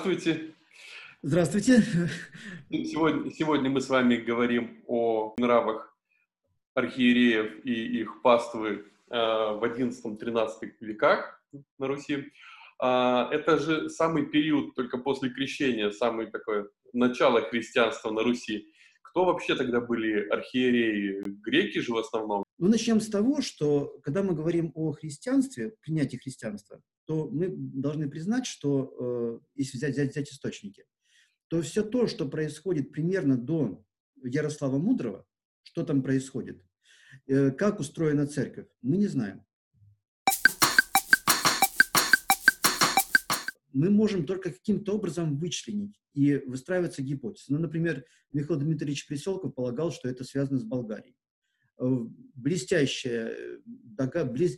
Здравствуйте. Здравствуйте. Сегодня, сегодня мы с вами говорим о нравах архиереев и их паствы э, в XI-XIII веках на Руси. Э, это же самый период только после крещения, самое такое начало христианства на Руси. Кто вообще тогда были архиереи? Греки же в основном? Ну, начнем с того, что когда мы говорим о христианстве, принятии христианства, то мы должны признать, что, э, если взять, взять, взять источники, то все то, что происходит примерно до Ярослава Мудрого, что там происходит, э, как устроена церковь, мы не знаем. Мы можем только каким-то образом вычленить и выстраиваться гипотезы. Ну, например, Михаил Дмитриевич Приселков полагал, что это связано с Болгарией. Э, блестящие,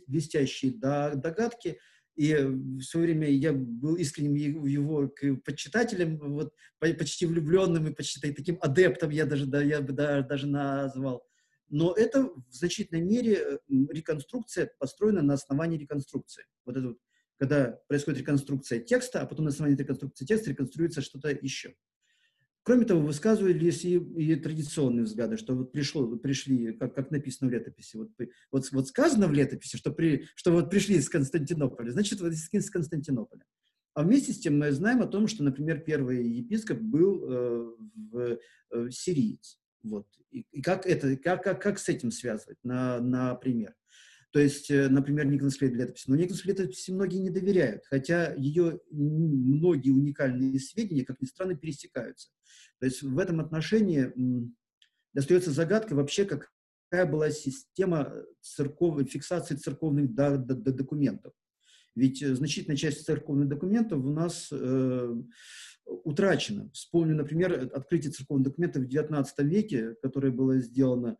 блестящие догадки – и в свое время я был искренним его почитателем, вот, почти влюбленным и почти таким адептом я даже, да, я бы да, даже назвал. Но это в значительной мере реконструкция построена на основании реконструкции. Вот это вот, когда происходит реконструкция текста, а потом на основании реконструкции текста реконструируется что-то еще. Кроме того, высказывались и, и традиционные взгляды, что вот пришло, пришли, как, как написано в летописи, вот, вот, вот сказано в летописи, что, при, что вот пришли из Константинополя, значит, вот из Константинополя. А вместе с тем мы знаем о том, что, например, первый епископ был э, в, э, сириец. Вот. И, и как, это, как, как, как с этим связывать, на, например? То есть, э, например, Николасской летописи. Но Николасской летописи многие не доверяют, хотя ее многие уникальные сведения, как ни странно, пересекаются. То есть в этом отношении остается загадка вообще, какая была система церковной, фиксации церковных документов. Ведь э, значительная часть церковных документов у нас э, утрачена. Вспомню, например, открытие церковных документов в XIX веке, которое было сделано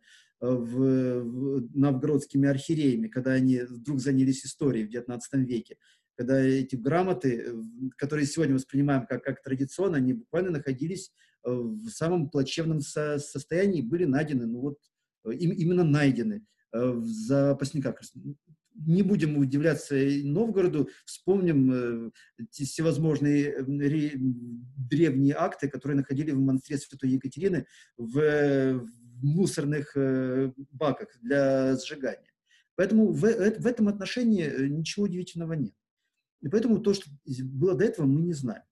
в, в новгородскими архиереями, когда они вдруг занялись историей в XIX веке, когда эти грамоты, которые сегодня воспринимаем как, как традиционно, они буквально находились э, в самом плачевном со состоянии, были найдены, ну вот, э, им, именно найдены э, в запасниках. Не будем удивляться Новгороду, вспомним всевозможные древние акты, которые находили в монастыре Святой Екатерины в, мусорных э, баках для сжигания. Поэтому в, э, в этом отношении э, ничего удивительного нет. И поэтому то, что было до этого, мы не знаем.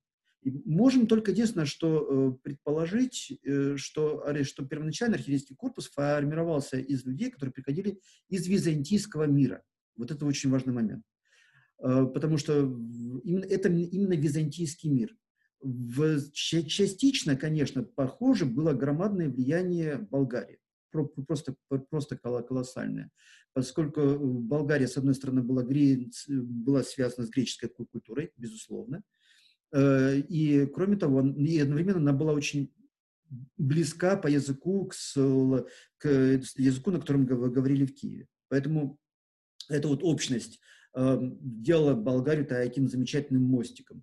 И можем только единственное, что предположить, что, что первоначально архиерейский корпус формировался из людей, которые приходили из византийского мира. Вот это очень важный момент. Потому что именно, это именно византийский мир в, частично, конечно, похоже, было громадное влияние Болгарии. Просто, просто колоссальное. Поскольку э, Болгария, с одной стороны, была, была связана с греческой культурой, безусловно, э, и, кроме того, и одновременно она была очень близка по языку к, к языку, на котором говорили в Киеве. Поэтому эта вот общность э, делала Болгарию таким замечательным мостиком.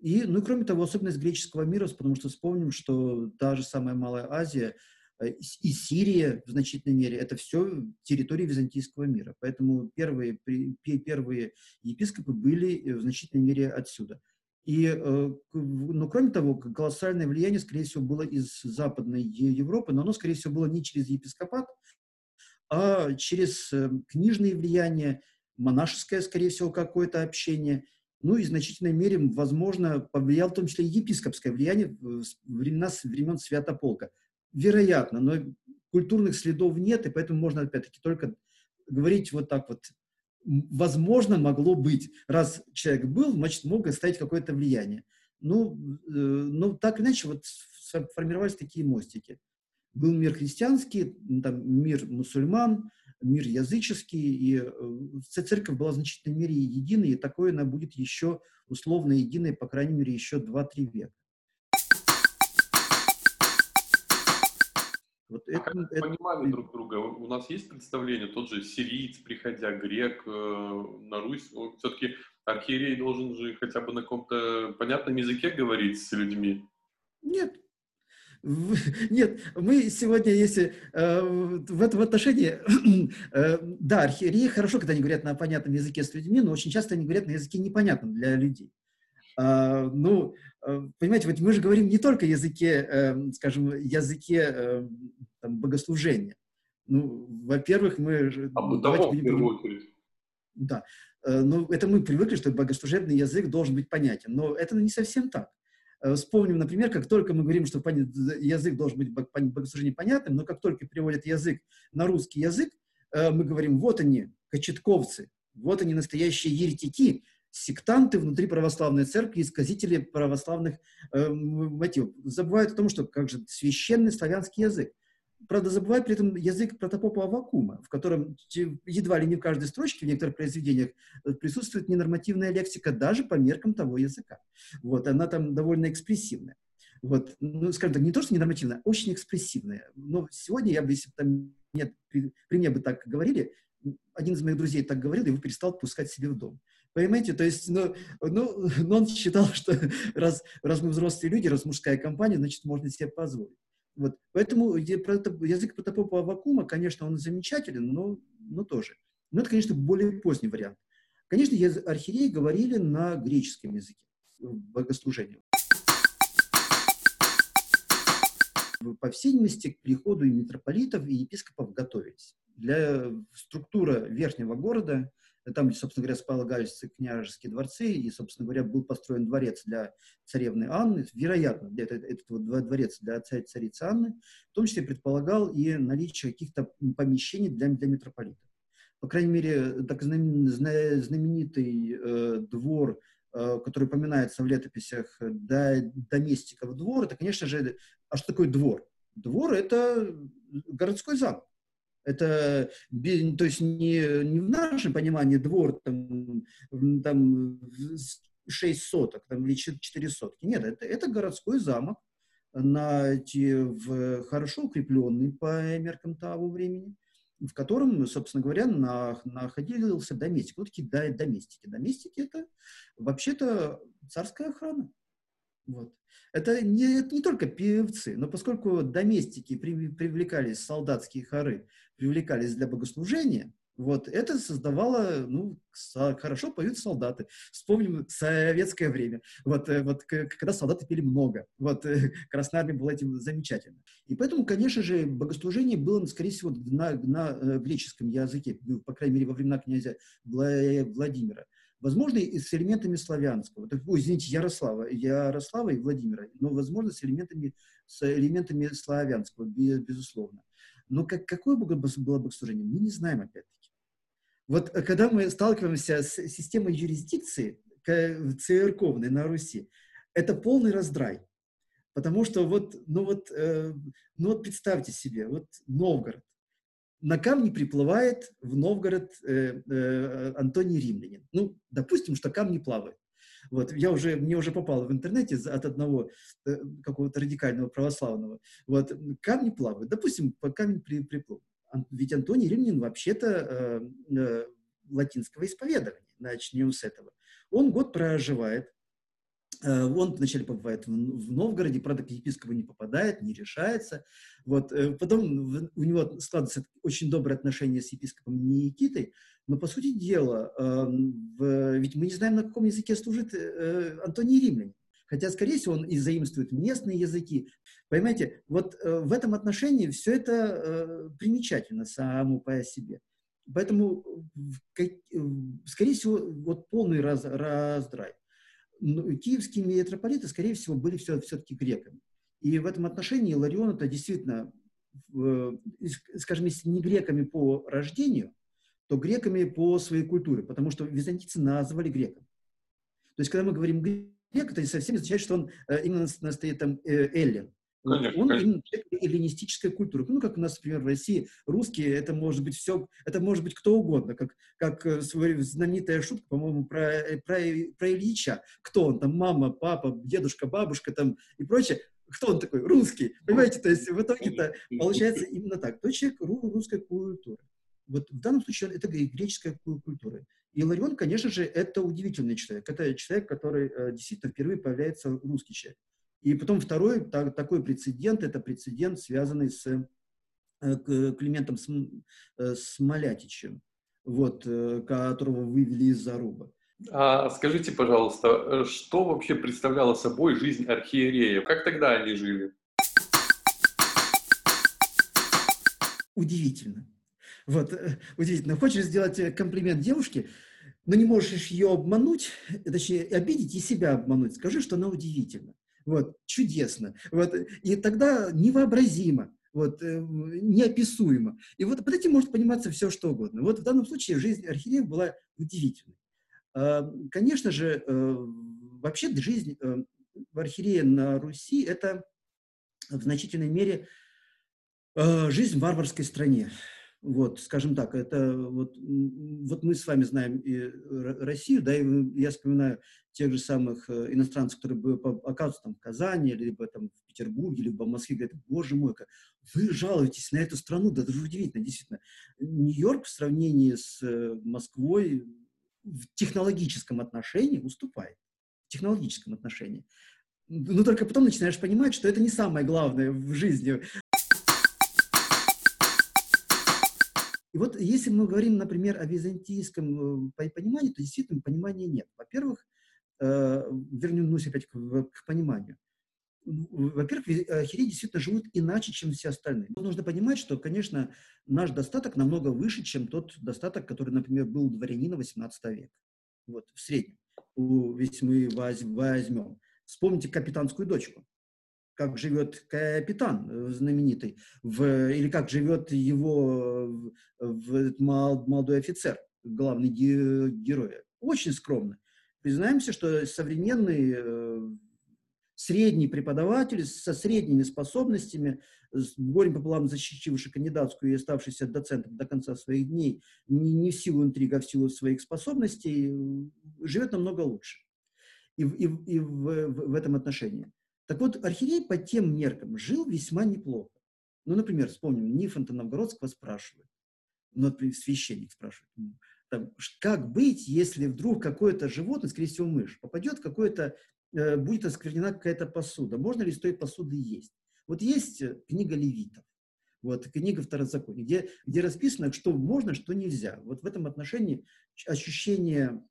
И, ну и кроме того, особенность греческого мира, потому что вспомним, что та же самая Малая Азия э, и Сирия в значительной мере, это все территории византийского мира. Поэтому первые, первые епископы были э, в значительной мере отсюда. И, э, ну, кроме того, колоссальное влияние, скорее всего, было из Западной Европы, но оно, скорее всего, было не через епископат, а через книжные влияния, монашеское, скорее всего, какое-то общение – ну и в значительной мере, возможно, повлиял в том числе епископское влияние времена, времен Святополка. Вероятно, но культурных следов нет, и поэтому можно, опять-таки, только говорить вот так вот. Возможно, могло быть. Раз человек был, значит, мог оставить какое-то влияние. Ну, э, ну, так иначе, вот формировались такие мостики. Был мир христианский, там, мир мусульман, мир языческий, и э, церковь была в значительной мере единой, и такое она будет еще условно единой, по крайней мере, еще 2-3 века. Вот а это, как это... понимали друг друга? У нас есть представление, тот же сириец, приходя, грек э, на Русь, все-таки архиерей должен же хотя бы на каком-то понятном языке говорить с людьми? Нет, нет, мы сегодня, если э, в этом отношении, э, да, архиереи хорошо, когда они говорят на понятном языке с людьми, но очень часто они говорят на языке непонятном для людей. А, ну, э, понимаете, вот мы же говорим не только языке, э, скажем, языке э, там, богослужения. Ну, во-первых, мы... А бытовом, в первую очередь. Да. Ну, это мы привыкли, что богослужебный язык должен быть понятен, но это не совсем так. Вспомним, например, как только мы говорим, что язык должен быть богослужение понятным, но как только переводят язык на русский язык, мы говорим, вот они, кочетковцы, вот они, настоящие еретики, сектанты внутри православной церкви, исказители православных э, мотивов. Забывают о том, что как же священный славянский язык. Правда, забывают при этом язык протопопа Авакума, в котором едва ли не в каждой строчке в некоторых произведениях э, присутствует ненормативная лексика даже по меркам того языка. Вот, она там довольно экспрессивная. Вот, ну, скажем так, не то, что ненормативная, а очень экспрессивная. Но сегодня я бы, если бы там нет, при, при мне бы так говорили, один из моих друзей так говорил, и его перестал пускать себе в дом. Понимаете, то есть, ну, ну, ну он считал, что раз, раз мы взрослые люди, раз мужская компания, значит, можно себе позволить. Вот. Поэтому язык протопопа Авакума, конечно, он замечателен, но, но тоже. Но это, конечно, более поздний вариант. Конечно, архиереи говорили на греческом языке богослужении. По всей видимости, к приходу и митрополитов, и епископов готовились. Для структуры верхнего города там, собственно говоря, располагались княжеские дворцы, и, собственно говоря, был построен дворец для царевны Анны, вероятно, для этого, вот дворец для царь, царицы Анны, в том числе предполагал и наличие каких-то помещений для, для митрополита. По крайней мере, так знаменитый э, двор, э, который упоминается в летописях, до, Доместиков двор, это, конечно же, а что такое двор? Двор – это городской замок. Это, то есть не, не в нашем понимании двор там, там 6 соток там, или 4 сотки. Нет, это, это городской замок, на, в, хорошо укрепленный по меркам того времени, в котором, собственно говоря, на, находился доместик. Вот такие доместики. Доместики – это вообще-то царская охрана. Вот. Это не, это не только певцы, но поскольку доместики при, привлекались, солдатские хоры привлекались для богослужения, вот, это создавало, ну, хорошо поют солдаты. Вспомним советское время, вот, э, вот когда солдаты пели много. Вот, э, Красная Армия была этим замечательна. И поэтому, конечно же, богослужение было, скорее всего, на, на э, греческом языке, ну, по крайней мере, во времена князя Владимира. Возможно, и с элементами славянского. Так, ой, извините, Ярослава, Ярослава и Владимира, но, возможно, с элементами, с элементами славянского, безусловно. Но как, какое было богослужение, мы не знаем опять-таки. Вот э, когда мы сталкиваемся с системой юрисдикции церковной на Руси, это полный раздрай. Потому что вот, ну вот, э, ну вот представьте себе, вот Новгород, на камни приплывает в Новгород э, э, Антоний Римлянин. Ну, допустим, что камни плавают. Вот, я уже, мне уже попало в интернете от одного э, какого-то радикального православного. Вот, камни плавают. Допустим, по камень при, приплыл. Ведь Антоний Римлянин вообще-то э, э, латинского исповедования. Начнем с этого. Он год проживает он вначале побывает в Новгороде, правда, к епископу не попадает, не решается. Вот. Э, потом у него складывается очень добрые отношения с епископом Никитой, но, по сути дела, эм, ведь мы не знаем, на каком языке служит э, Антоний Римлян. Хотя, скорее всего, он и заимствует местные языки. Понимаете, вот в этом отношении все это примечательно само по себе. Поэтому, скорее всего, вот полный раз, раздрай киевские митрополиты, скорее всего, были все, все-таки греками. И в этом отношении Ларион это действительно, скажем, если не греками по рождению, то греками по своей культуре, потому что византийцы назвали греком. То есть, когда мы говорим грек, это не совсем означает, что он э, именно настоит там э, эллин. Конечно, он конечно. именно эллинистическая культура. Ну, как у нас, например, в России русские, это может быть все, это может быть кто угодно, как, как э, знаменитая шутка, по-моему, про, э, про, про Ильича. Кто он там, мама, папа, дедушка, бабушка там и прочее. Кто он такой? Русский. Понимаете, то есть в итоге-то получается именно так. То человек русской культуры. Вот в данном случае это греческая культура. И Ларион, конечно же, это удивительный человек. Это человек, который э, действительно впервые появляется русский человек. И потом второй так, такой прецедент, это прецедент, связанный с э, Климентом э, Смолятичем, вот, э, которого вывели из Заруба. А скажите, пожалуйста, что вообще представляла собой жизнь архиереев? Как тогда они жили? Удивительно. Вот, э, удивительно. Хочешь сделать э, комплимент девушке, но не можешь ее обмануть, точнее, обидеть и себя обмануть. Скажи, что она удивительна. Вот, чудесно. Вот, и тогда невообразимо вот, э, неописуемо. И вот под этим может пониматься все, что угодно. Вот в данном случае жизнь архиереев была удивительной. А, конечно же, э, вообще жизнь э, в архиерее на Руси – это в значительной мере жизнь в варварской стране. Вот, скажем так, это вот, вот мы с вами знаем и Россию, да, и я вспоминаю тех же самых э, иностранцев, которые оказываются там в Казани, либо там в Петербурге, либо в Москве, говорят, боже мой, как вы жалуетесь на эту страну, да это же удивительно, действительно. Нью-Йорк в сравнении с э, Москвой в технологическом отношении уступает, в технологическом отношении. Но только потом начинаешь понимать, что это не самое главное в жизни. И вот если мы говорим, например, о византийском э, понимании, то действительно понимания нет. Во-первых, э, вернемся опять к, к пониманию. Во-первых, архиереи действительно живут иначе, чем все остальные. Нужно понимать, что, конечно, наш достаток намного выше, чем тот достаток, который, например, был у дворянина XVIII века. Вот, в среднем. Если мы возьмем. Вспомните капитанскую дочку как живет капитан э, знаменитый, в, или как живет его в, молодой офицер, главный герой. Очень скромно. Признаемся, что современный э, средний преподаватель со средними способностями, с горем пополам защитивший кандидатскую и оставшийся доцентом до конца своих дней, не, не в силу интриг, а в силу своих способностей, живет намного лучше. И, и, и в, в, в этом отношении. Так вот, архиерей по тем меркам жил весьма неплохо. Ну, например, вспомним, Нифонта Новгородского спрашивает, ну, священник спрашивает, там, как быть, если вдруг какое-то животное, скорее всего, мышь, попадет какое-то, э, будет осквернена какая-то посуда, можно ли с той посуды есть? Вот есть э, книга левитов, вот, книга Второзакония, где, где расписано, что можно, что нельзя. Вот в этом отношении ощущение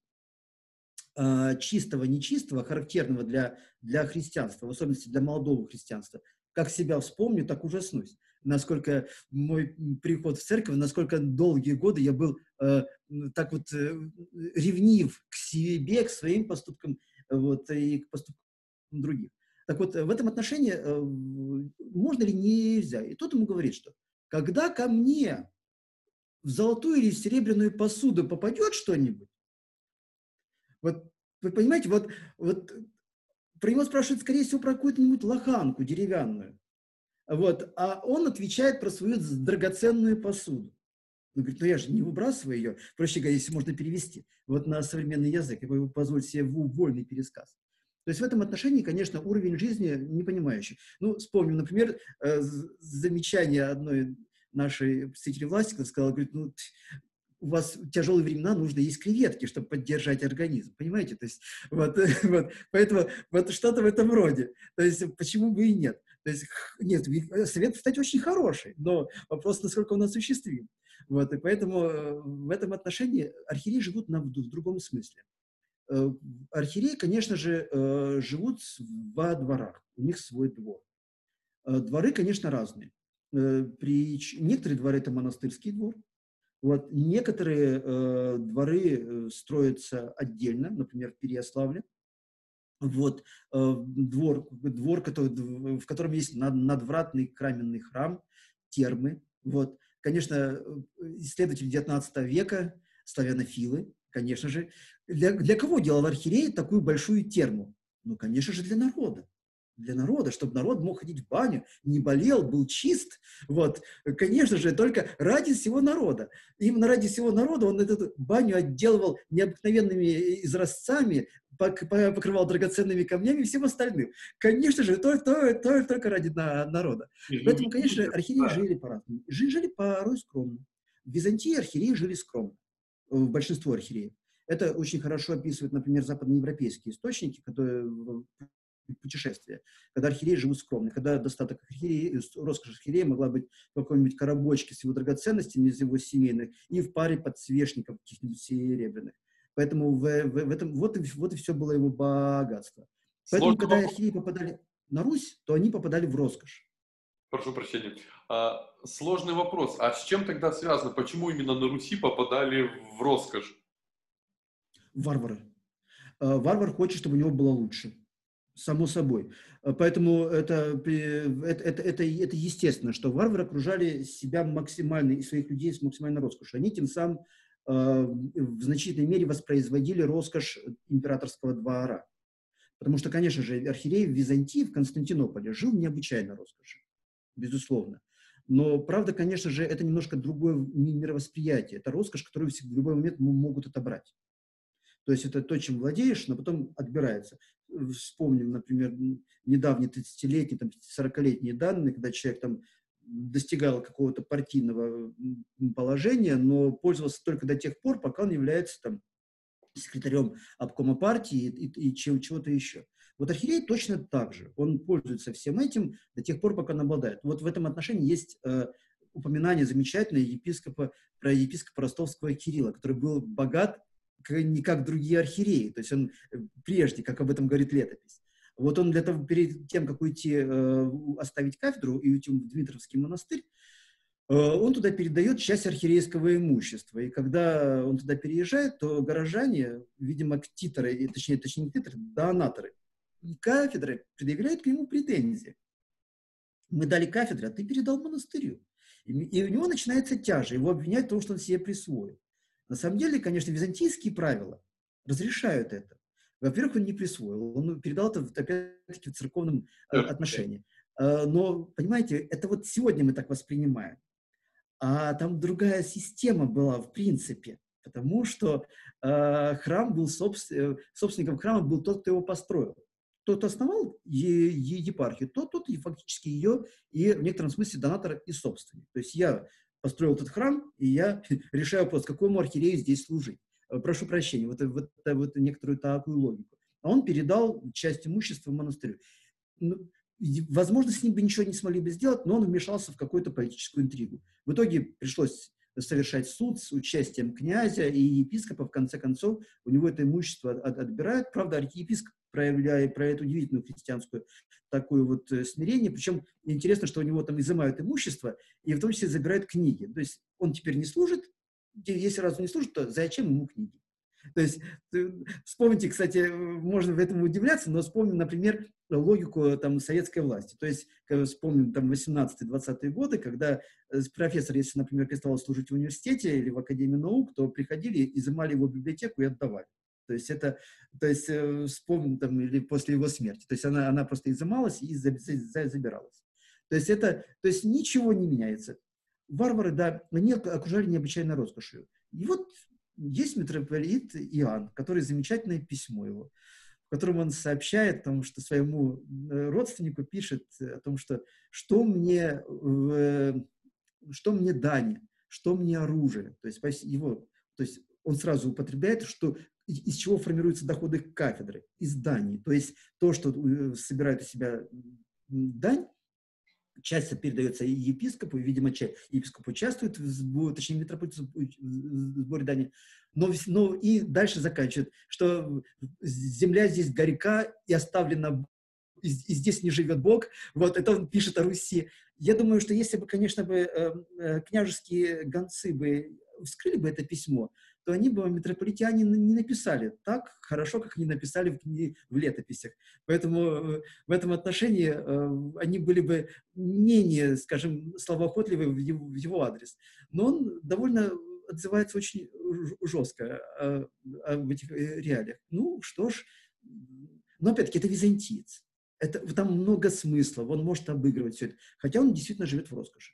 чистого, нечистого, характерного для, для христианства, в особенности для молодого христианства, как себя вспомню, так ужаснусь. Насколько мой приход в церковь, насколько долгие годы я был э, так вот э, ревнив к себе, к своим поступкам вот, и к поступкам других. Так вот, в этом отношении э, можно ли нельзя? И тот ему говорит, что когда ко мне в золотую или серебряную посуду попадет что-нибудь, вот вы понимаете, вот, вот про него спрашивают, скорее всего, про какую-нибудь лоханку деревянную. Вот, а он отвечает про свою драгоценную посуду. Он говорит, ну я же не выбрасываю ее. Проще говоря, если можно перевести вот на современный язык, я бы позволить себе вольный пересказ. То есть в этом отношении, конечно, уровень жизни непонимающий. Ну, вспомним, например, э, замечание одной нашей представителей власти, сказала, говорит, ну, у вас в тяжелые времена нужно есть креветки, чтобы поддержать организм, понимаете? То есть, вот, вот, поэтому вот что-то в этом роде. То есть, почему бы и нет? То есть, нет, совет, кстати, очень хороший, но вопрос, насколько он осуществим. Вот, и поэтому э, в этом отношении архиереи живут на, в другом смысле. Э, архиереи, конечно же, э, живут во дворах, у них свой двор. Дворы, конечно, разные. При... Некоторые дворы – это монастырский двор, вот. Некоторые э, дворы э, строятся отдельно, например, в Переяславле. Вот, э, двор, двор который, в котором есть над, надвратный каменный храм, термы. Вот. Конечно, э, исследователи XIX века, славянофилы, конечно же. Для, для кого делал архиерей такую большую терму? Ну, конечно же, для народа для народа, чтобы народ мог ходить в баню, не болел, был чист. Вот, конечно же, только ради всего народа. Именно ради всего народа он эту баню отделывал необыкновенными изразцами, покрывал драгоценными камнями и всем остальным. Конечно же, только, только, только, только ради народа. Поэтому, конечно, архиереи жили по-разному. Жили порой скромно. В Византии архиереи жили скромно. Большинство архиереев. Это очень хорошо описывают, например, западноевропейские источники, которые путешествия, когда архиереи живут скромно, когда достаток архиереи, роскошь архиерея могла быть в какой-нибудь коробочке с его драгоценностями из его семейных и в паре подсвечников каких-нибудь серебряных. Поэтому в, в, в этом, вот, и, вот и все было его богатство. Поэтому, Сложный когда архиереи попадали на Русь, то они попадали в роскошь. Прошу прощения. А, сложный вопрос. А с чем тогда связано? Почему именно на Руси попадали в роскошь? Варвары. А, варвар хочет, чтобы у него было лучше. Само собой. А, поэтому это, это, это, это, это естественно, что варвары окружали себя максимально и своих людей с максимальной роскошью. Они тем самым э, в значительной мере воспроизводили роскошь императорского двора. Потому что, конечно же, архиерей в Византии, в Константинополе жил необычайно роскошью, безусловно. Но, правда, конечно же, это немножко другое мировосприятие. Это роскошь, которую в любой момент могут отобрать. То есть это то, чем владеешь, но потом отбирается. Вспомним, например, недавние 30-летние, там, 40-летние данные, когда человек там достигал какого-то партийного положения, но пользовался только до тех пор, пока он является там секретарем обкома партии и, и, и чего-то еще. Вот архиерей точно так же. Он пользуется всем этим до тех пор, пока он обладает. Вот в этом отношении есть э, упоминание замечательное епископа, про епископа ростовского Кирилла, который был богат не как другие архиереи. То есть он э, прежде, как об этом говорит летопись. Вот он для того, перед тем, как уйти, э, оставить кафедру и уйти в Дмитровский монастырь, Э, он туда передает часть архиерейского имущества. И когда он туда переезжает, то горожане, видимо, титры, точнее, точнее не титры, донаторы, кафедры предъявляют к нему претензии. Мы дали кафедры, а ты передал монастырю. И у него начинается тяжа, его обвиняют в том, что он себе присвоил. На самом деле, конечно, византийские правила разрешают это. Во-первых, он не присвоил, он передал это, опять-таки, в церковном э, отношении. Э, но, понимаете, это вот сегодня мы так воспринимаем а там другая система была в принципе, потому что э, храм был собствен, э, собственником храма был тот, кто его построил. Тот, кто основал е, е, епархию, тот, тот и фактически ее и в некотором смысле донатор и собственник. То есть я построил этот храм, и я решаю вопрос, какому архиерею здесь служить. Э, прошу прощения, вот, вот, вот некоторую такую логику. А он передал часть имущества монастырю. Ну, возможно, с ним бы ничего не смогли бы сделать, но он вмешался в какую-то политическую интригу. В итоге пришлось совершать суд с участием князя и епископа. В конце концов, у него это имущество от, отбирают. Правда, архиепископ проявляет, проявляет удивительную христианскую такое вот э, смирение. Причем интересно, что у него там изымают имущество и в том числе забирают книги. То есть он теперь не служит, если раз он не служит, то зачем ему книги? То есть, вспомните, кстати, можно в этом удивляться, но вспомним, например, логику там, советской власти. То есть, вспомним там 18-20-е годы, когда э, профессор, если, например, перестал служить в университете или в Академии наук, то приходили, изымали его библиотеку и отдавали. То есть это, то есть э, вспомним там, или после его смерти. То есть она, она просто изымалась и забиралась. То есть это, то есть ничего не меняется. Варвары, да, они окружали необычайно роскошью. И вот есть митрополит Иоанн, который замечательное письмо его, в котором он сообщает о том, что своему э, родственнику пишет о том, что что мне, что мне дань, что мне оружие. То есть, его, то есть он сразу употребляет, что из чего формируются доходы кафедры, из дани. То есть то, что э, собирает у себя дань, часть передается епископу, видимо, епископ участвует, в, точнее, митрополит в сборе дани, но, но и дальше заканчивает, что земля здесь горька и оставлена, и, и здесь не живет Бог, вот, это он пишет о Руси. Я думаю, что если бы, конечно, бы э, э, княжеские гонцы бы вскрыли бы это письмо, то они бы митрополитяне не написали так хорошо, как они написали в, в летописях. Поэтому э, в этом отношении э, они были бы менее, скажем, словоохотливы в его, в его адрес. Но он довольно отзывается очень жестко о, об этих э, реалиях. Ну, что ж, но опять-таки это византиец. Это, там много смысла, он может обыгрывать все это. Хотя он действительно живет в роскоши.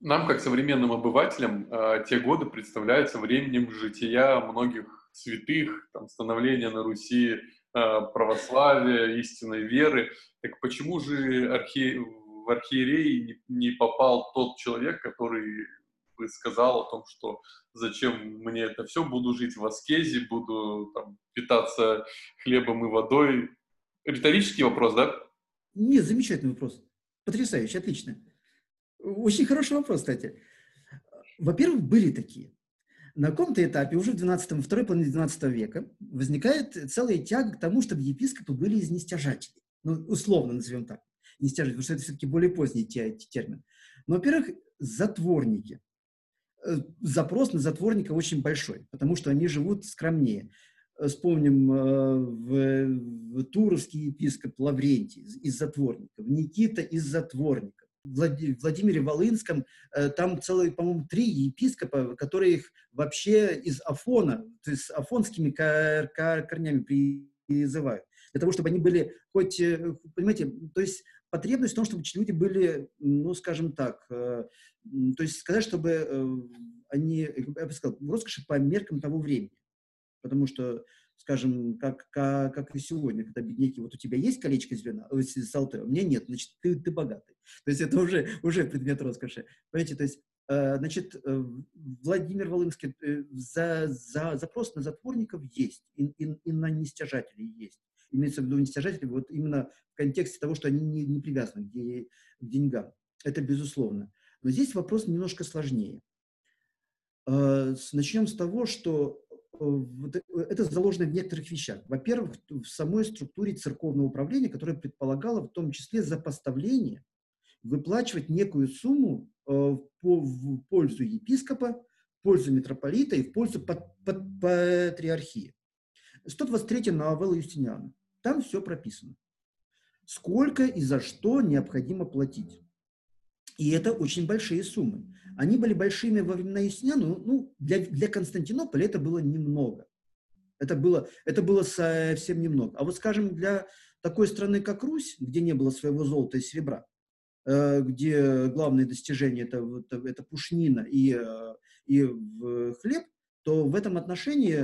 Нам, как современным обывателям, э, те годы представляются временем жития многих святых, там, становления на Руси э, православия, истинной веры. Так почему же архи... в архиереи не попал тот человек, который бы сказал о том, что зачем мне это все, буду жить в аскезе, буду там, питаться хлебом и водой. Риторический вопрос, да? Нет, замечательный вопрос. Потрясающе, отлично. Очень хороший вопрос, кстати. Во-первых, были такие. На каком-то этапе, уже в 12, второй половине 12 века, возникает целая тяга к тому, чтобы епископы были из нестяжателей. Ну, условно назовем так. Нестяжатели, потому что это все-таки более поздний термин. Но, во-первых, затворники. Э, запрос на затворника очень большой, потому что они живут скромнее. Э, вспомним э, в, в Туровский епископ Лаврентий из затворников, Никита из затворников. Владимире Волынском, э, там целые, по-моему, три епископа, которые их вообще из Афона, то есть афонскими кор кор корнями призывают. Для того, чтобы они были хоть, э, понимаете, то есть потребность в том, чтобы люди были, ну, скажем так, э, то есть сказать, чтобы они, я бы сказал, в роскоши по меркам того времени. Потому что скажем, как, как, как и сегодня, когда бедняки, вот у тебя есть колечко зеленое, золотое, у меня нет, значит, ты, ты богатый. То есть это уже, уже предмет роскоши. Понимаете, то есть, э, значит, э, Владимир Волынский, э, за, за, запрос на затворников есть, и, и, и на нестяжателей есть. Имеется в виду нестяжатели вот именно в контексте того, что они не, не привязаны к, к деньгам. Это безусловно. Но здесь вопрос немножко сложнее. Начнем с того, что это заложено в некоторых вещах. Во-первых, в самой структуре церковного управления, которая предполагала в том числе за поставление выплачивать некую сумму э, в пользу епископа, в пользу митрополита и в пользу пат, пат, патриархии. 123 новелла Юстиниана. Там все прописано. Сколько и за что необходимо платить. И это очень большие суммы. Они были большими во времена Юстиниана, ну, ну, для, для Константинополя это было немного. Это было, это было совсем немного. А вот, скажем, для такой страны, как Русь, где не было своего золота и серебра, э, где главное достижение это, это, это пушнина и, э, и хлеб, то в этом отношении,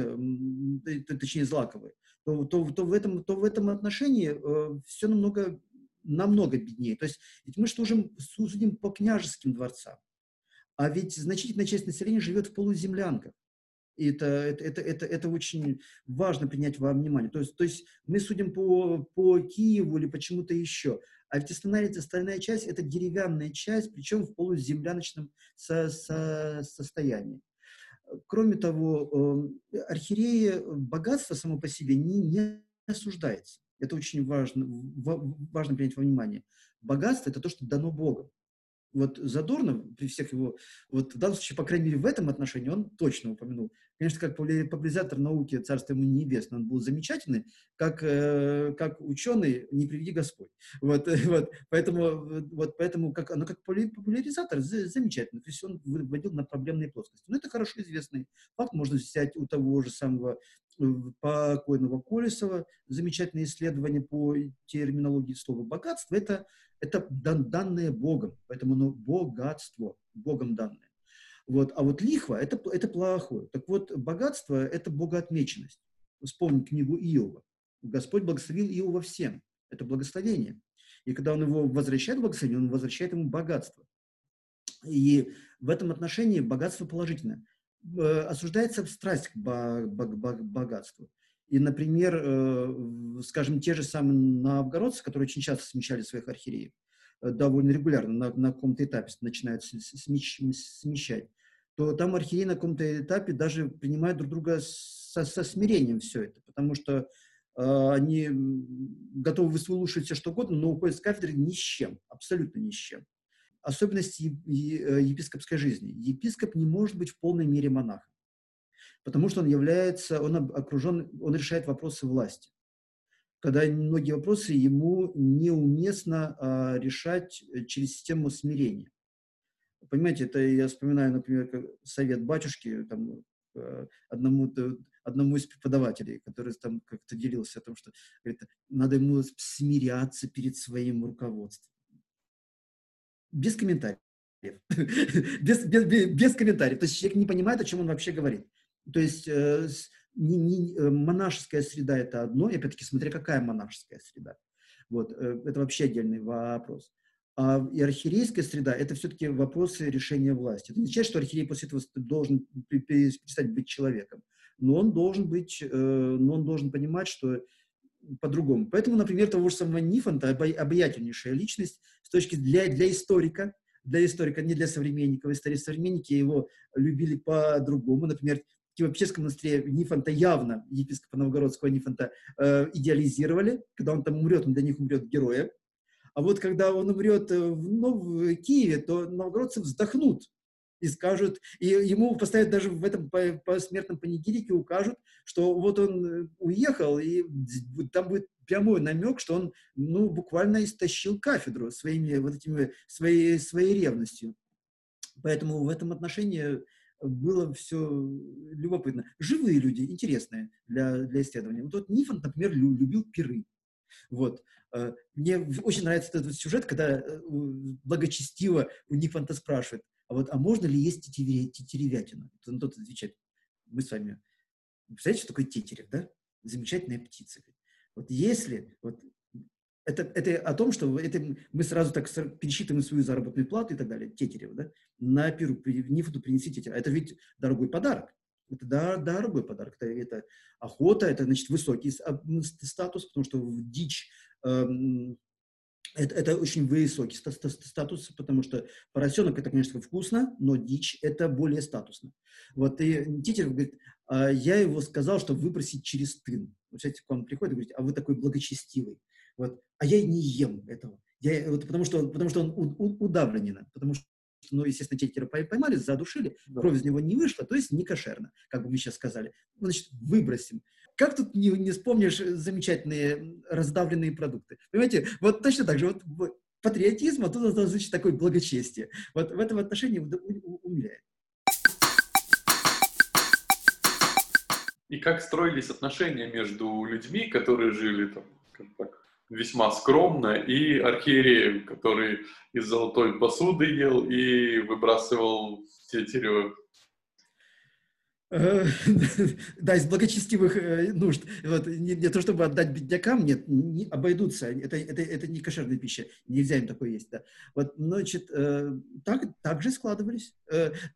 точнее злаковые, то, то, то, в, этом, то в этом отношении э, все намного, намного беднее. То есть ведь мы же судим по княжеским дворцам. А ведь значительная часть населения живет в полуземлянках. И это, это, это, это, это очень важно принять во внимание. То есть, то есть мы судим по, по Киеву или почему-то еще. А ведь остальная, остальная часть – это деревянная часть, причем в полуземляночном со, со, состоянии. Кроме того, э, архиерея богатство само по себе не, не осуждается. Это очень важно, важно принять во внимание. Богатство – это то, что дано Богом вот Задорнов, при всех его, вот в данном случае, по крайней мере, в этом отношении он точно упомянул. Конечно, как популяризатор науки, царство ему небесное, он был замечательный, как, э, как ученый, не приведи Господь. Вот, вот, поэтому, вот, поэтому как, оно как популяризатор замечательно. То есть он выводил на проблемные плоскости. Но это хорошо известный факт. Можно взять у того же самого покойного Колесова замечательное исследование по терминологии слова «богатство». Это это дан, данное Богом, поэтому оно богатство, Богом данное. Вот. А вот лихва это, – это плохое. Так вот, богатство – это богоотмеченность. Вспомни книгу Иова. Господь благословил Иова всем. Это благословение. И когда он его возвращает благословение, он возвращает ему богатство. И в этом отношении богатство положительное. Э, осуждается страсть к богатству. И, например, э, скажем, те же самые новгородцы, которые очень часто смещали своих архиереев, э, довольно регулярно, на, на каком-то этапе начинают смещать, то там архиереи на каком-то этапе даже принимают друг друга со, со смирением все это, потому что э, они готовы выслушать все что угодно, но уходят с кафедры ни с чем, абсолютно ни с чем. Особенность э, епископской жизни. Епископ не может быть в полной мере монахом потому что он является, он окружен, он решает вопросы власти. Когда многие вопросы ему неуместно а, решать э, через систему смирения. Понимаете, это я вспоминаю, например, совет батюшки там, э, одному, одному из преподавателей, который там как-то делился о том, что говорит, надо ему смиряться перед своим руководством. Без комментариев. без, без, без комментариев. То есть человек не понимает, о чем он вообще говорит. То есть э, не, не, э, монашеская среда – это одно, и опять-таки смотря какая монашеская среда. Вот, э, это вообще отдельный вопрос. А архиерейская среда – это все-таки вопросы решения власти. Это не означает, что архиерей после этого должен перестать быть человеком, но он должен быть, но он должен понимать, что по-другому. Поэтому, например, того же самого Нифонта, обаятельнейшая личность с точки для, для историка, для историка, не для современников. Истории современники его любили по-другому. Например, в Киево-Печерском монастыре Нифонта явно, епископа Новгородского Нифонта, э, идеализировали. Когда он там умрет, он для них умрет героем. А вот когда он умрет э, в, ну, в Киеве, то новгородцы вздохнут и скажут, и ему поставят даже в этом по, по смертном панигирике укажут, что вот он э, уехал, и там будет прямой намек, что он, ну, буквально истощил кафедру своими вот этими, своей, своей ревностью. Поэтому в этом отношении было все любопытно. Живые люди, интересные для, для исследования. Вот, вот Нифонт, например, любил пиры. Вот. Э, мне очень нравится этот сюжет, когда э, благочестиво у Нифонта спрашивает, а вот, а можно ли есть тетеревятину? Тот отвечает, мы с вами, представляете, что такое тетерев, да? Замечательная птица. Вот если, вот, это, это о том, что это, мы сразу так пересчитываем свою заработную плату и так далее, тетерева, да, на пиру, Нифоту принести тетерева. Это ведь дорогой подарок. Это дорогой подарок. Это, это охота, это, значит, высокий статус, потому что дичь эм, это, это очень высокий статус, потому что поросенок это, конечно, вкусно, но дичь это более статусно. Вот и Титер говорит, а я его сказал, что выбросить через тын. Вот, кстати, к вам приходит и говорит, а вы такой благочестивый. Вот, а я не ем этого. Я, вот, потому, что, потому что он у, у, удавленен, потому что ну, естественно, тетера поймали, задушили, да. кровь из него не вышла, то есть не кошерно, как бы мы сейчас сказали. Значит, выбросим. Как тут не, не вспомнишь замечательные раздавленные продукты? Понимаете, вот точно так же, вот патриотизм, а тут, значит, такое благочестие. Вот в этом отношении умиляет. И как строились отношения между людьми, которые жили там, так, весьма скромно, и архиереем, который из золотой посуды ел и выбрасывал тетерев. Э, да, из благочестивых э, нужд. Вот, не, не то, чтобы отдать беднякам, нет, не, обойдутся. Это, это, это не кошерная пища, нельзя им такое есть. Да. Вот, значит, э, так, так же складывались.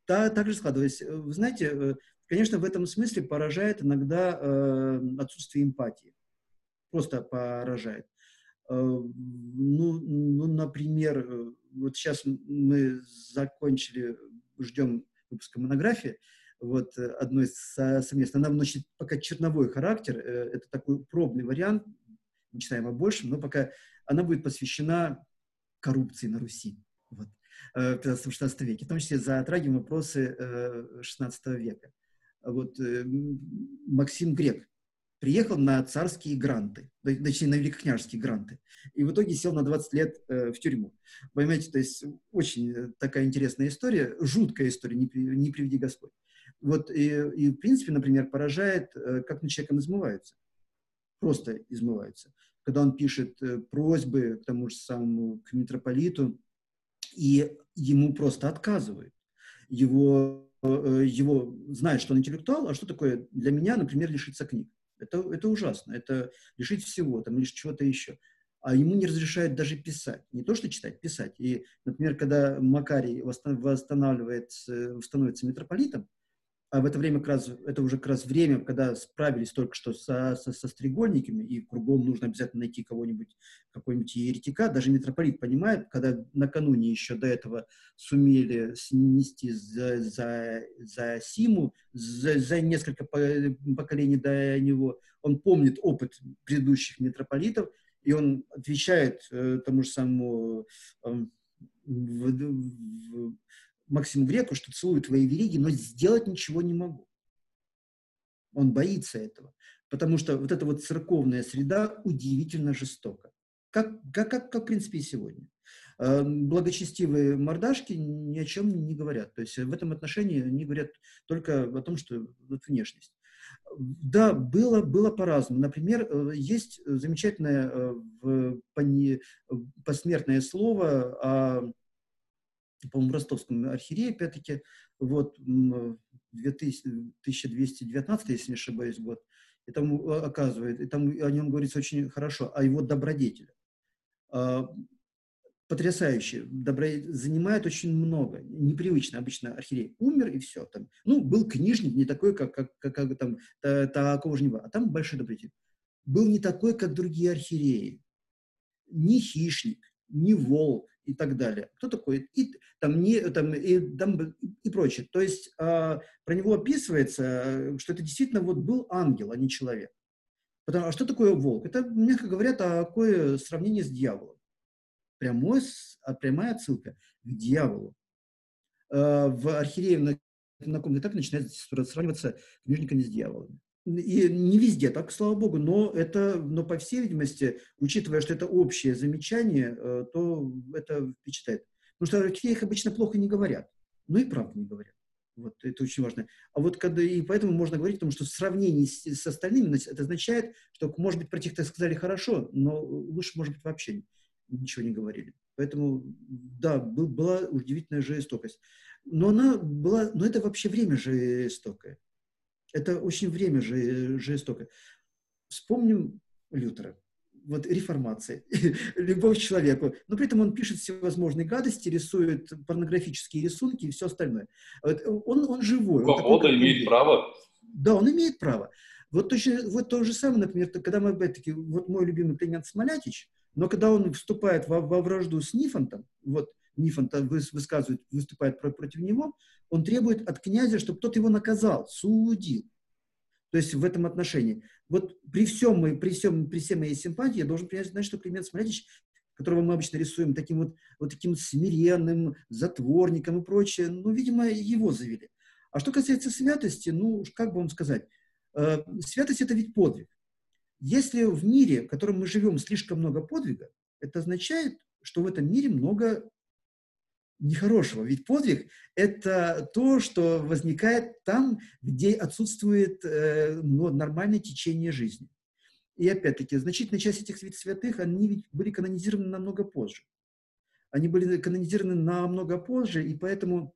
Да, так же складывались. Вы знаете, конечно, в этом смысле поражает иногда отсутствие эмпатии. Просто поражает. Э, ну, ну, например, э, вот сейчас мы закончили, ждем выпуска монографии, вот э, одной совместно. Она носит пока черновой характер, это такой пробный вариант, мечтаем о большем, но пока она будет посвящена коррупции на Руси. Вот. 15-16 веке, в том числе затрагиваем вопросы 16 века. Вот Максим Грек, приехал на царские гранты, точнее, на великокняжеские гранты, и в итоге сел на 20 лет э, в тюрьму. Понимаете, то есть очень э, такая интересная история, жуткая история, не, не приведи Господь. Вот, и, и, в принципе, например, поражает, э, как над человеком измываются. Просто измываются. Когда он пишет э, просьбы к тому же самому, к митрополиту, и ему просто отказывают. Его, э, его знает, что он интеллектуал, а что такое для меня, например, лишиться книг. Это, это ужасно, это лишить всего, там, лишь чего-то еще. А ему не разрешают даже писать. Не то, что читать, писать. И, например, когда Макарий восстанавливает, становится митрополитом, а в это время как раз, это уже как раз время, когда справились только что со, со, со стрегольниками, и кругом нужно обязательно найти кого-нибудь, какой-нибудь еретика. Даже митрополит понимает, когда накануне еще до этого сумели снести за, за, за Симу, за, за несколько поколений до него, он помнит опыт предыдущих митрополитов, и он отвечает э, тому же самому э, в, в, Максиму Греку, что целую твои вериги, но сделать ничего не могу. Он боится этого, потому что вот эта вот церковная среда удивительно жестока. Как, как, как, как в принципе, и сегодня. Э, благочестивые мордашки ни о чем не говорят. То есть в этом отношении они говорят только о том, что вот внешность. Да, было, было по-разному. Например, э, есть замечательное э, посмертное слово о по-моему, ростовском архиерее, опять-таки, вот, 1219, если не ошибаюсь, год, и там э, оказывает, и там о нем говорится очень хорошо, о его добродетеле. А, потрясающе, добро... занимает очень много, непривычно. Обычно архиерей умер и все, там, ну, был книжник, не такой, как, как, как, как там, такого же не было, а там большой добродетель. Был не такой, как другие архиереи, не хищник, не вол, и так далее. Кто такой? И там, не, там, и, там, и прочее. То есть э, про него описывается, что это действительно вот был ангел, а не человек. Потому, а что такое волк? Это, мягко говоря, такое сравнение с дьяволом. Прямой, а прямая отсылка к дьяволу. Э, в архиерее на, на каком-то этапе начинает сравниваться книжниками с дьяволами. И не везде так, слава богу, но это, но по всей видимости, учитывая, что это общее замечание, э, то это впечатляет. Потому что о их обычно плохо не говорят. Ну и правда не говорят. Вот, это очень важно. А вот когда, и поэтому можно говорить о том, что в сравнении с, с остальными, это означает, что, может быть, про тех-то сказали хорошо, но лучше, может быть, вообще ничего не говорили. Поэтому, да, был, была удивительная жестокость. Но она была, но это вообще время жестокое. Это очень время же, жестокое. Вспомним Лютера вот реформация, любовь к человеку. Но при этом он пишет всевозможные гадости, рисует порнографические рисунки и все остальное. Вот он, он живой. Он Свобода такой, имеет он право. Да, он имеет право. Вот, точно, вот то же самое, например, когда мы, опять-таки, вот мой любимый Климент Смолятич, но когда он вступает во, во вражду с Нифонтом, вот Нифонт высказывает, выступает против него, он требует от князя, чтобы тот его наказал, судил. То есть в этом отношении. Вот при всем, мы, при всем, при всей моей симпатии я должен принять, знать, что Климент Смолятич, которого мы обычно рисуем таким вот, вот таким смиренным, затворником и прочее, ну, видимо, его завели. А что касается святости, ну, как бы вам сказать, э, святость – это ведь подвиг. Если в мире, в котором мы живем, слишком много подвига, это означает, что в этом мире много нехорошего. Ведь подвиг – это то, что возникает там, где отсутствует э, ну, нормальное течение жизни. И опять-таки, значительная часть этих святых, они ведь были канонизированы намного позже. Они были канонизированы намного позже, и поэтому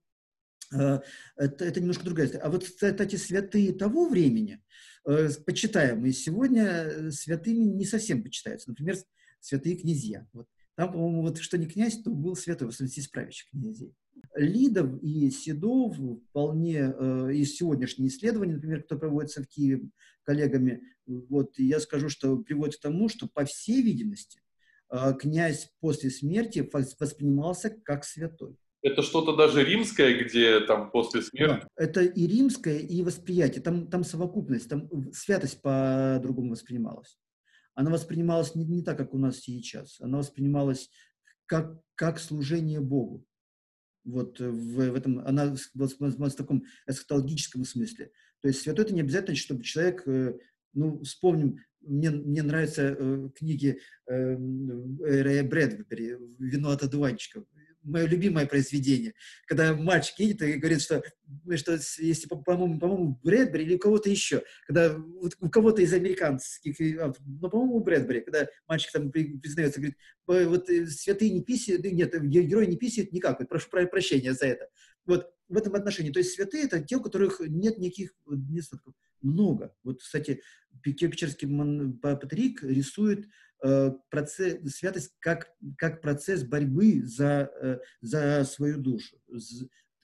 э, это, это немножко другая история. А вот, кстати, святые того времени, э, почитаемые сегодня, э, святыми не совсем почитаются. Например, святые князья. Вот там, по-моему, вот что не князь, то был святой, в из правящих князей. Лидов и Седов вполне э, из сегодняшние исследования, например, кто проводится в Киеве коллегами, вот я скажу, что приводит к тому, что по всей видимости э, князь после смерти воспринимался как святой. Это что-то даже римское, где там после смерти? Да, это и римское, и восприятие. Там, там совокупность, там святость по-другому воспринималась она воспринималась не, не так, как у нас сейчас. Она воспринималась как, как служение Богу. Вот в, в этом, она в, таком эсхатологическом смысле. То есть святой это не обязательно, чтобы человек, э, ну, вспомним, мне, мне нравятся э, книги э, Рэя Брэдбери «Вино от одуванчиков» мое любимое произведение, когда мальчик едет и говорит, что, что если, по-моему, по-моему, Брэдбери или у кого-то еще, когда вот у кого-то из американских, а, ну, по-моему, Брэдбери, когда мальчик там признается, говорит, вот э, святые не писают, нет, герои не писают никак, вот, прошу прощения за это. Вот в этом отношении. То есть святые – это те, у которых нет никаких недостатков. Много. Вот, кстати, Печерский Патрик рисует Э, процесс, святость как, как процесс борьбы за, э, за свою душу,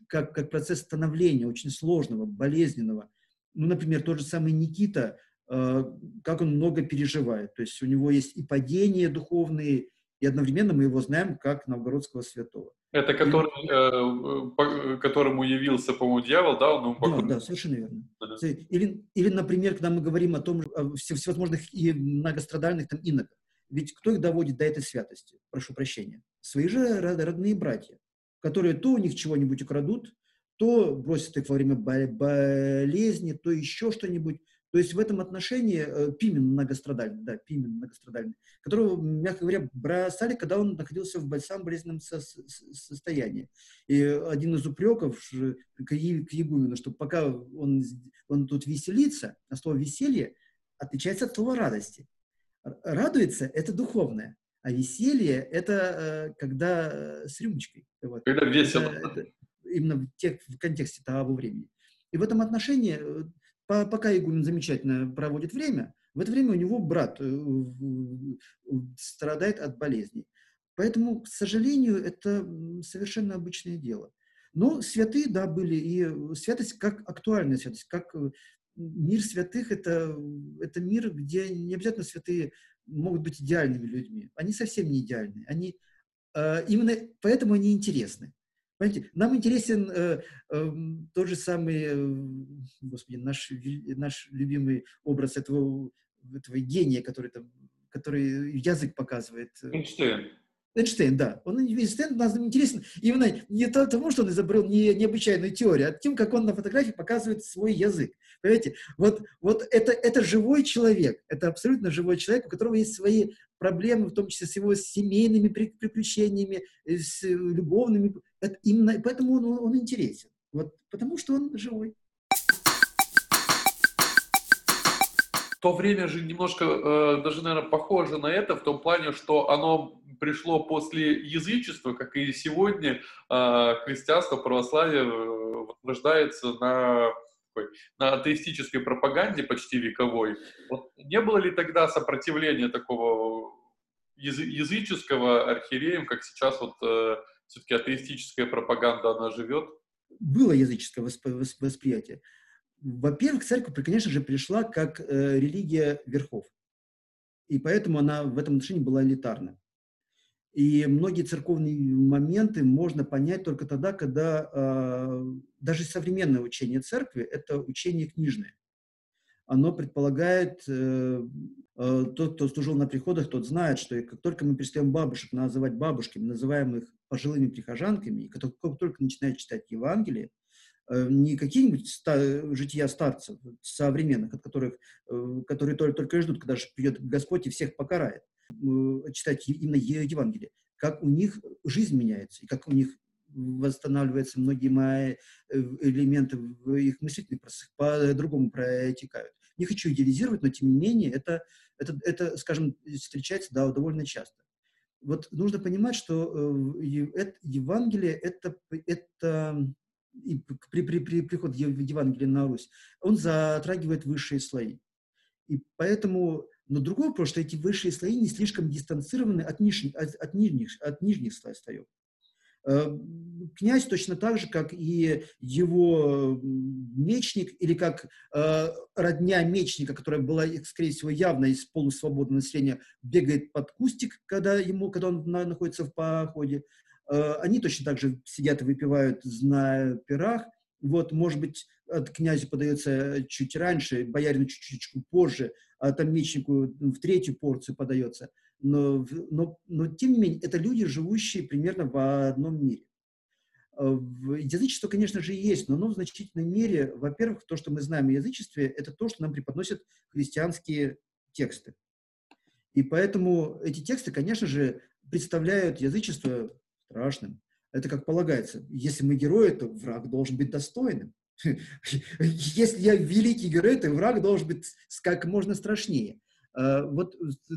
как, как процесс становления, очень сложного, болезненного. Ну, например, тот же самый Никита, э, как он много переживает. То есть у него есть и падения духовные, и одновременно мы его знаем как новгородского святого. Это который, э, по, которому явился, по-моему, дьявол, да? Он да, да, совершенно верно. Или, или, например, когда мы говорим о том, о всевозможных и многострадальных там иноках. Ведь кто их доводит до этой святости? Прошу прощения. Свои же родные братья, которые то у них чего-нибудь украдут, то бросят их во время болезни, то еще что-нибудь. То есть в этом отношении э, Пимен многострадальный, да, Пимен многострадальный, которого, мягко говоря, бросали, когда он находился в самом болезненном со состоянии. И один из упреков к, Егумену, что пока он, он тут веселится, а слово «веселье» отличается от слова «радости». Радуется – это духовное, а веселье – это э, когда э, с рюмочкой. Вот. Когда весело. Это, это именно в, тех, в контексте того времени. И в этом отношении, э, по, пока Игумен замечательно проводит время, в это время у него брат страдает от болезней. Поэтому, к сожалению, это совершенно обычное дело. Но святые, да, были, и святость как актуальная святость, как мир святых это, это мир, где не обязательно святые могут быть идеальными людьми. Они совсем не идеальные. Они именно поэтому они интересны. Понимаете, нам интересен э, э, тот же самый, э, господи, наш, наш любимый образ этого, этого гения, который, там, который язык показывает. Эйнштейн. Эйнштейн, да. Он, Эйнштейн нас интересен именно не тому, что он изобрел не, необычайную теорию, а тем, как он на фотографии показывает свой язык. Понимаете? Вот, вот это, это живой человек, это абсолютно живой человек, у которого есть свои проблемы, в том числе с его семейными приключениями, с любовными. Это именно поэтому он, он интересен. Вот, потому что он живой. то время же немножко э, даже, наверное, похоже на это в том плане, что оно пришло после язычества, как и сегодня э, христианство, православие э, рождается на на атеистической пропаганде почти вековой. Вот не было ли тогда сопротивления такого языческого архиереям, как сейчас вот э, все-таки атеистическая пропаганда, она живет? Было языческое восприятие. Во-первых, церковь, конечно же, пришла как э, религия верхов. И поэтому она в этом отношении была элитарна. И многие церковные моменты можно понять только тогда, когда э, даже современное учение церкви – это учение книжное. Оно предполагает, э, э, тот, кто служил на приходах, тот знает, что как только мы перестаем бабушек называть бабушками, называем их пожилыми прихожанками, и как только начинают читать Евангелие, Э, не какие-нибудь ста- жития старцев современных, от которых, э, которые только, только ждут, когда же придет Господь и всех покарает, э, читать именно Евангелие, как у них жизнь меняется, и как у них восстанавливаются многие мои элементы в их мыслительных процессах, по-другому протекают. Не хочу идеализировать, но тем не менее это, это, это скажем, встречается да, довольно часто. Вот нужно понимать, что Евангелие это, это и при, при, при приходе в Евангелие на Русь, он затрагивает высшие слои. И поэтому, но другой вопрос, что эти высшие слои не слишком дистанцированы от нижних, от, от нижних, от нижних слоев. Э, князь точно так же, как и его мечник, или как э, родня мечника, которая была, скорее всего, явно из полусвободного населения, бегает под кустик, когда, ему, когда он на, находится в походе, Э, они точно так же сидят и выпивают на пирах. Вот, может быть, от князя подается чуть раньше, боярину чуть-чуть позже, а мечнику в третью порцию подается. Но, но, но, тем не менее, это люди, живущие примерно в одном мире. Э, язычество, конечно же, есть, но оно в значительной мере, во-первых, то, что мы знаем о язычестве, это то, что нам преподносят христианские тексты. И поэтому эти тексты, конечно же, представляют язычество страшным. Это как полагается. Если мы герои, то враг должен быть достойным. Если я великий герой, то враг должен быть как можно страшнее. А, вот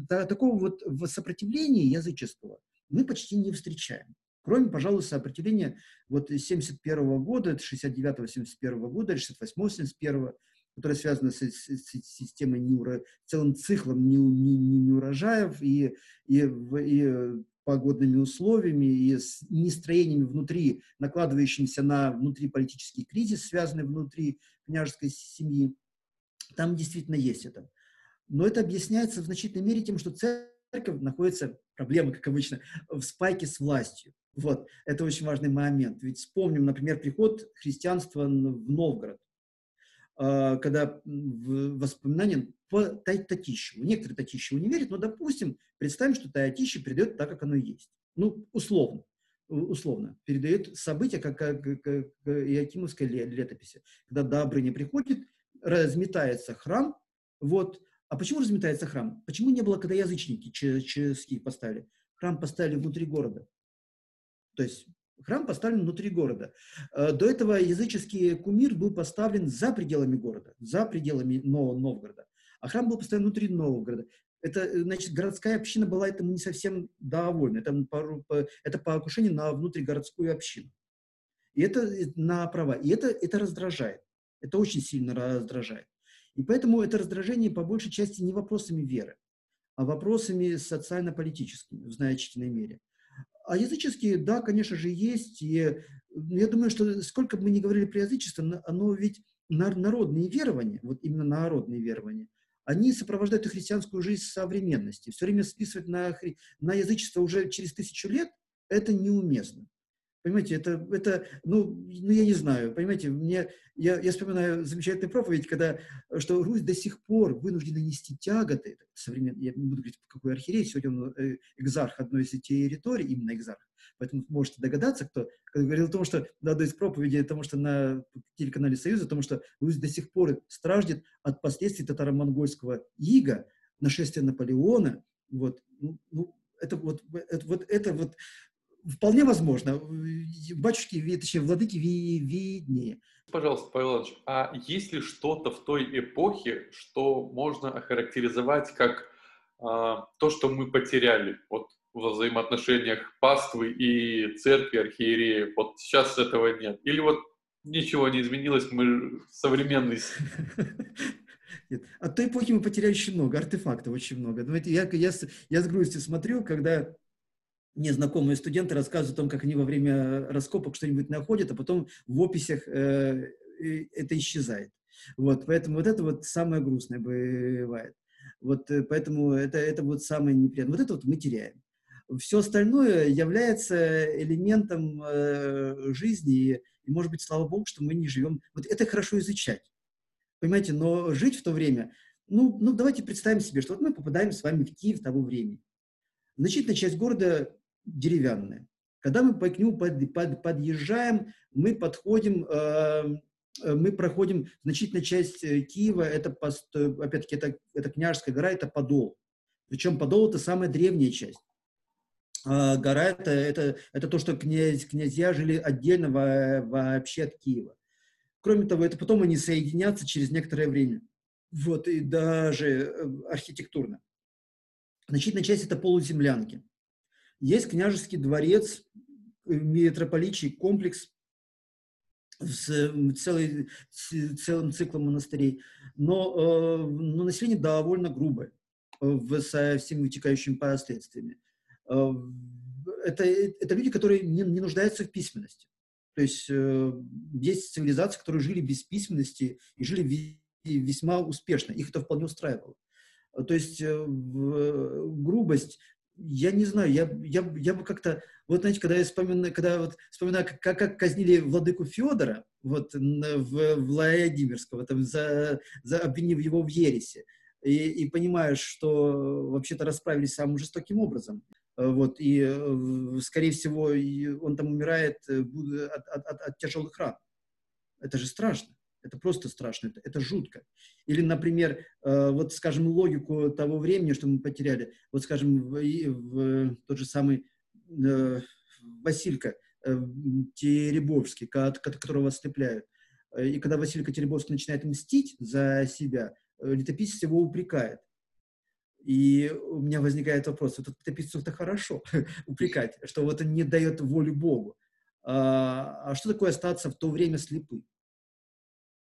такого вот сопротивления языческого мы почти не встречаем. Кроме, пожалуй, сопротивления вот 71 года, 69-71 года, 68-71, которое связано с, системой неуро, целым циклом не, не, не, неурожаев и, и, и погодными условиями и с нестроениями внутри, накладывающимися на внутриполитический кризис, связанный внутри княжеской семьи. Там действительно есть это. Но это объясняется в значительной мере тем, что церковь находится, проблема, как обычно, в спайке с властью. Вот, это очень важный момент. Ведь вспомним, например, приход христианства в Новгород. А, когда воспоминания по Татищеву. Некоторые Татищеву не верят, но, допустим, представим, что Татищев передает так, как оно есть. Ну, условно условно, передает события, как, как, как Иакимовской летописи. Когда Добрыня приходит, разметается храм, вот. А почему разметается храм? Почему не было, когда язычники ческие поставили? Храм поставили внутри города. То есть Храм поставлен внутри города. Э, до этого языческий кумир был поставлен за пределами города, за пределами Нового Новгорода. А храм был поставлен внутри Новгорода. Это, э, значит, городская община была этому не совсем довольна. Это это окушению на внутригородскую общину. И это э, на права. И это, это раздражает. Это очень сильно раздражает. И поэтому это раздражение по большей части не вопросами веры, а вопросами социально-политическими в значительной мере. А языческие, да, конечно же, есть. И я думаю, что сколько бы мы ни говорили про язычество, оно ведь народные верования, вот именно народные верования, они сопровождают и христианскую жизнь современности. Все время списывать на, на язычество уже через тысячу лет, это неуместно. Понимаете, это, это ну, ну, я не знаю, понимаете, мне, я, я вспоминаю замечательную проповедь, когда, что Русь до сих пор вынуждена нести тяготы, современные, я не буду говорить, какой архиерей, сегодня он э, экзарх одной из территорий, именно экзарх, поэтому можете догадаться, кто, кто говорил о том, что на одной из проповедей, потому что на телеканале Союза, потому что Русь до сих пор страждет от последствий татаро-монгольского ига, нашествия Наполеона, вот, ну, ну это вот, это вот, это вот Вполне возможно. Батюшки, точнее, владыки виднее. Пожалуйста, Павел Иванович, а есть ли что-то в той эпохе, что можно охарактеризовать как а, то, что мы потеряли вот, в взаимоотношениях паствы и церкви, архиереев? Вот сейчас этого нет. Или вот ничего не изменилось, мы современный нет. От той эпохи мы потеряли очень много, артефактов очень много. Знаете, я, я, я с грустью смотрю, когда незнакомые студенты рассказывают о том, как они во время раскопок что-нибудь находят, а потом в описях э, это исчезает. Вот, поэтому вот это вот самое грустное бывает. Вот э, поэтому это, это вот самое неприятное. Вот это вот мы теряем. Все остальное является элементом э, жизни, и, и, может быть, слава Богу, что мы не живем. Вот это хорошо изучать. Понимаете, но жить в то время, ну, ну давайте представим себе, что вот мы попадаем с вами в Киев того времени. Значительная часть города деревянное. Когда мы к нему под, под, подъезжаем, мы подходим, э, э мы проходим значительная часть э, Киева, это, опять-таки, это, это Княжская гора, это Подол. Причем Подол – это самая древняя часть. А гора это, это, это то, что князь, князья жили отдельно во, вообще от Киева. Кроме того, это потом они соединятся через некоторое время. Вот, и даже э, архитектурно. Значительная часть – это полуземлянки. Есть княжеский дворец, э, митрополичий комплекс с целый, целым циклом монастырей, но, э, но население довольно грубое в, со всеми вытекающими последствиями. Э, это, это люди, которые не, не нуждаются в письменности. То есть есть цивилизации, которые жили без письменности и жили весьма успешно. Их это вполне устраивало. То есть грубость я не знаю, я, я, я бы как-то, вот знаете, когда я вспоминаю, когда вот вспоминаю, как, как казнили владыку Федора, вот в Владимирского, там, за, за обвинив его в ересе, и, и понимаешь, что вообще-то расправились самым жестоким образом. Вот, и, скорее всего, он там умирает э, от, от, от, от тяжелых ран. Это же страшно. Это просто страшно, это, это жутко. Или, например, э, вот, скажем, логику того времени, что мы потеряли. Вот, скажем, в, в тот же самый э, Василька э, Теребовский, которого ослепляют. Э, и когда Василька Теребовский начинает мстить за себя, э, летописец его упрекает. И у меня возникает вопрос, вот летописцу-то хорошо упрекать, что вот он не дает волю Богу. А, а что такое остаться в то время слепым?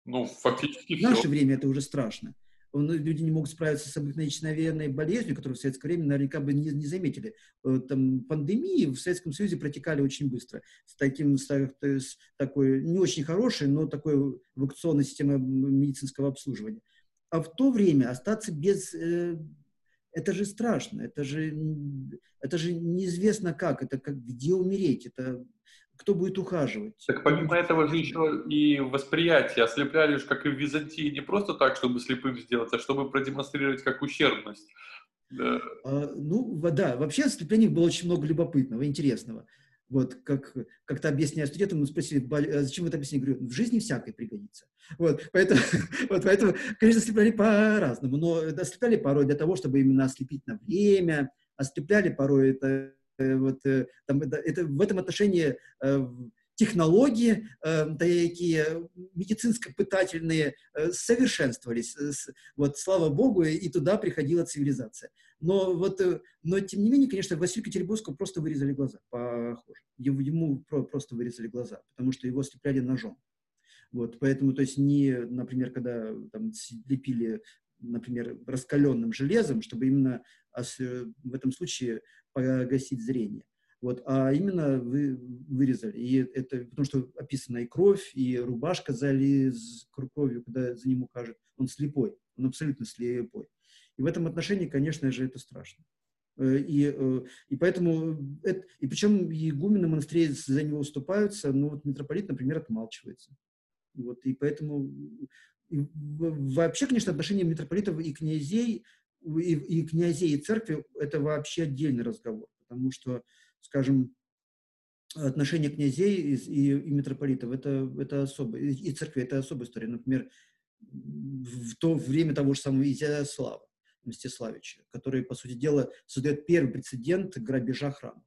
Ну, фактически В наше время это уже страшно. Люди не могут справиться с обыкновенной болезнью, которую в советское время наверняка бы не, не заметили. Э, там, пандемии в Советском Союзе протекали очень быстро. С, таким, с, с такой не очень хорошей, но такой эвакуационной системой медицинского обслуживания. А в то время остаться без... Э, это же страшно, это же, это же неизвестно как, это как где умереть, это кто будет ухаживать. Так помимо этого же еще и восприятие. Ослепляли же, как и в Византии, не просто так, чтобы слепым сделать, а чтобы продемонстрировать как ущербность. Да. А, ну, да, вообще ослепление было очень много любопытного, интересного. Вот, как, как-то объясняя студентам, мы спросили, а зачем вы это объяснили? Говорю, в жизни всякой пригодится. Вот, поэтому, вот, поэтому, конечно, ослепляли по-разному, но ослепляли порой для того, чтобы именно ослепить на время, ослепляли порой это вот, э, там, это, это, в этом отношении э, технологии такие медицинско-пытательные совершенствовались. Вот, слава богу, и туда приходила цивилизация. Но, вот, но тем не менее, конечно, Василию Теребовскому просто вырезали глаза, похоже. Ему, ему просто вырезали глаза, потому что его слепляли ножом. Вот, поэтому, то есть, не, например, когда там лепили, например, раскаленным железом, чтобы именно в этом случае погасить зрение. Вот, а именно вы вырезали. И это потому что описана и кровь, и рубашка залез кровью, когда за ним укажет. Он слепой, он абсолютно слепой. И в этом отношении, конечно же, это страшно. И, и поэтому, это, и причем игумены монастырей за него уступаются, но вот митрополит, например, отмалчивается. Вот, и поэтому вообще, конечно, отношения митрополитов и князей, и, и князей, и церкви – это вообще отдельный разговор, потому что, скажем, отношения князей и, и, и митрополитов это, это особо, и церкви это особая история. Например, в то время того же самого Изяслава, Мстиславича, который, по сути дела, создает первый прецедент грабежа храма.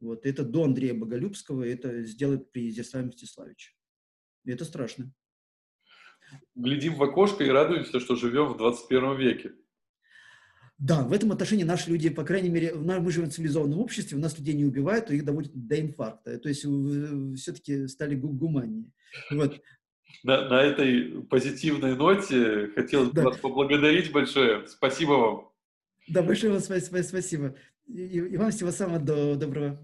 Вот, это до Андрея Боголюбского, это сделает при Изяславе Мстиславиче. И это страшно. Глядим в окошко и радуемся, что живем в 21 веке. Да, в этом отношении наши люди, по крайней мере, мы живем в цивилизованном обществе, у нас людей не убивают, их доводят до инфаркта. То есть все-таки стали гуманнее. Вот. На, на этой позитивной ноте хотелось бы да. вас поблагодарить большое. Спасибо вам. Да, большое вам спасибо. И, и вам всего самого доброго.